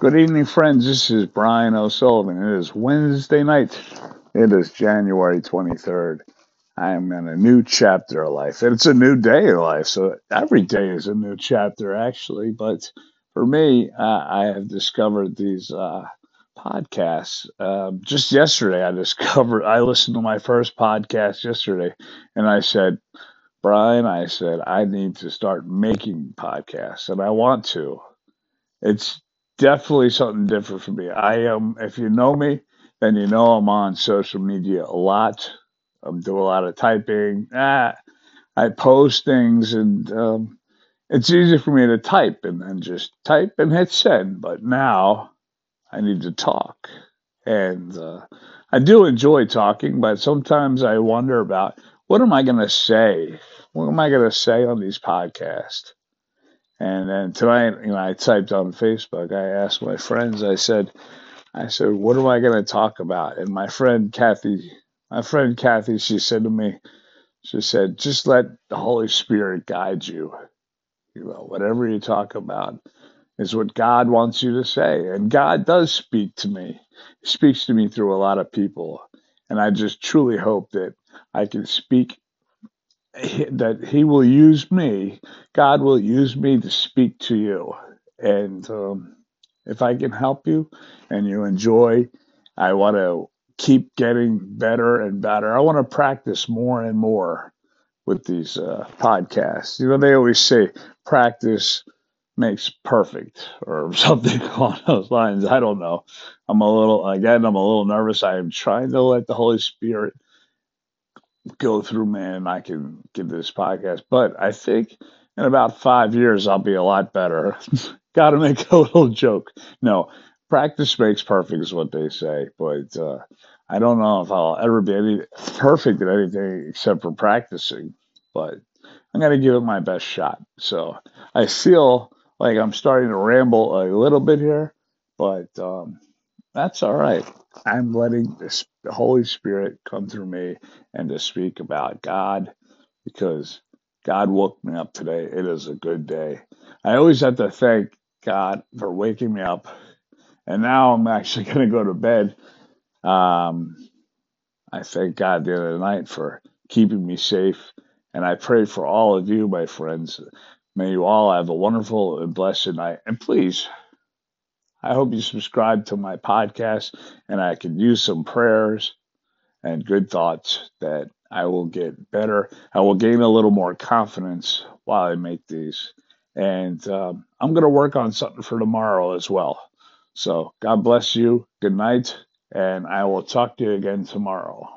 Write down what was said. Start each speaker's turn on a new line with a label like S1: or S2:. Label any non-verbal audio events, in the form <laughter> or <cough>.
S1: Good evening, friends. This is Brian O'Sullivan. It is Wednesday night. It is January 23rd. I am in a new chapter of life. It's a new day of life. So every day is a new chapter, actually. But for me, uh, I have discovered these uh, podcasts. Um, just yesterday, I <laughs> discovered, I listened to my first podcast yesterday, and I said, Brian, I said, I need to start making podcasts, and I want to. It's definitely something different for me. I am, if you know me, then you know I'm on social media a lot. I'm doing a lot of typing. Ah, I post things, and um, it's easy for me to type and then just type and hit send. But now I need to talk, and uh, I do enjoy talking, but sometimes I wonder about what am I going to say? What am I going to say on these podcasts? And then tonight, you know, I typed on Facebook. I asked my friends. I said, I said, what am I going to talk about? And my friend Kathy, my friend Kathy, she said to me, she said, just let the Holy Spirit guide you. You know, whatever you talk about is what God wants you to say. And God does speak to me. He speaks to me through a lot of people. And I just truly hope that I can speak that he will use me, God will use me to speak to you. And um, if I can help you and you enjoy, I want to keep getting better and better. I want to practice more and more with these uh, podcasts. You know, they always say practice makes perfect or <laughs> something along those lines. I don't know. I'm a little, again, I'm a little nervous. I am trying to let the Holy Spirit go through, man, I can get this podcast. But I think in about five years, I'll be a lot better. <laughs> Got to make a little joke. No, practice makes perfect, is what they say. But uh, I don't know if I'll ever be any perfect at anything except for practicing. But I'm going to give it my best shot. So I feel like I'm starting to ramble a little bit here, but um, that's all right. I'm letting the Holy Spirit come through me and to speak about God because God woke me up today. It is a good day. I always have to thank God for waking me up. And now I'm actually <laughs> going to go to bed. Um, I thank God the other night for keeping me safe. And I pray for all of you, my friends. May you all have a wonderful and blessed night. And please, I hope you subscribe to my podcast and I can use some prayers and good thoughts that I will get better. I will gain a little more confidence while I make these. And um, I'm going to work on something for tomorrow as well. So God bless you. Good night. And I will talk to you again tomorrow.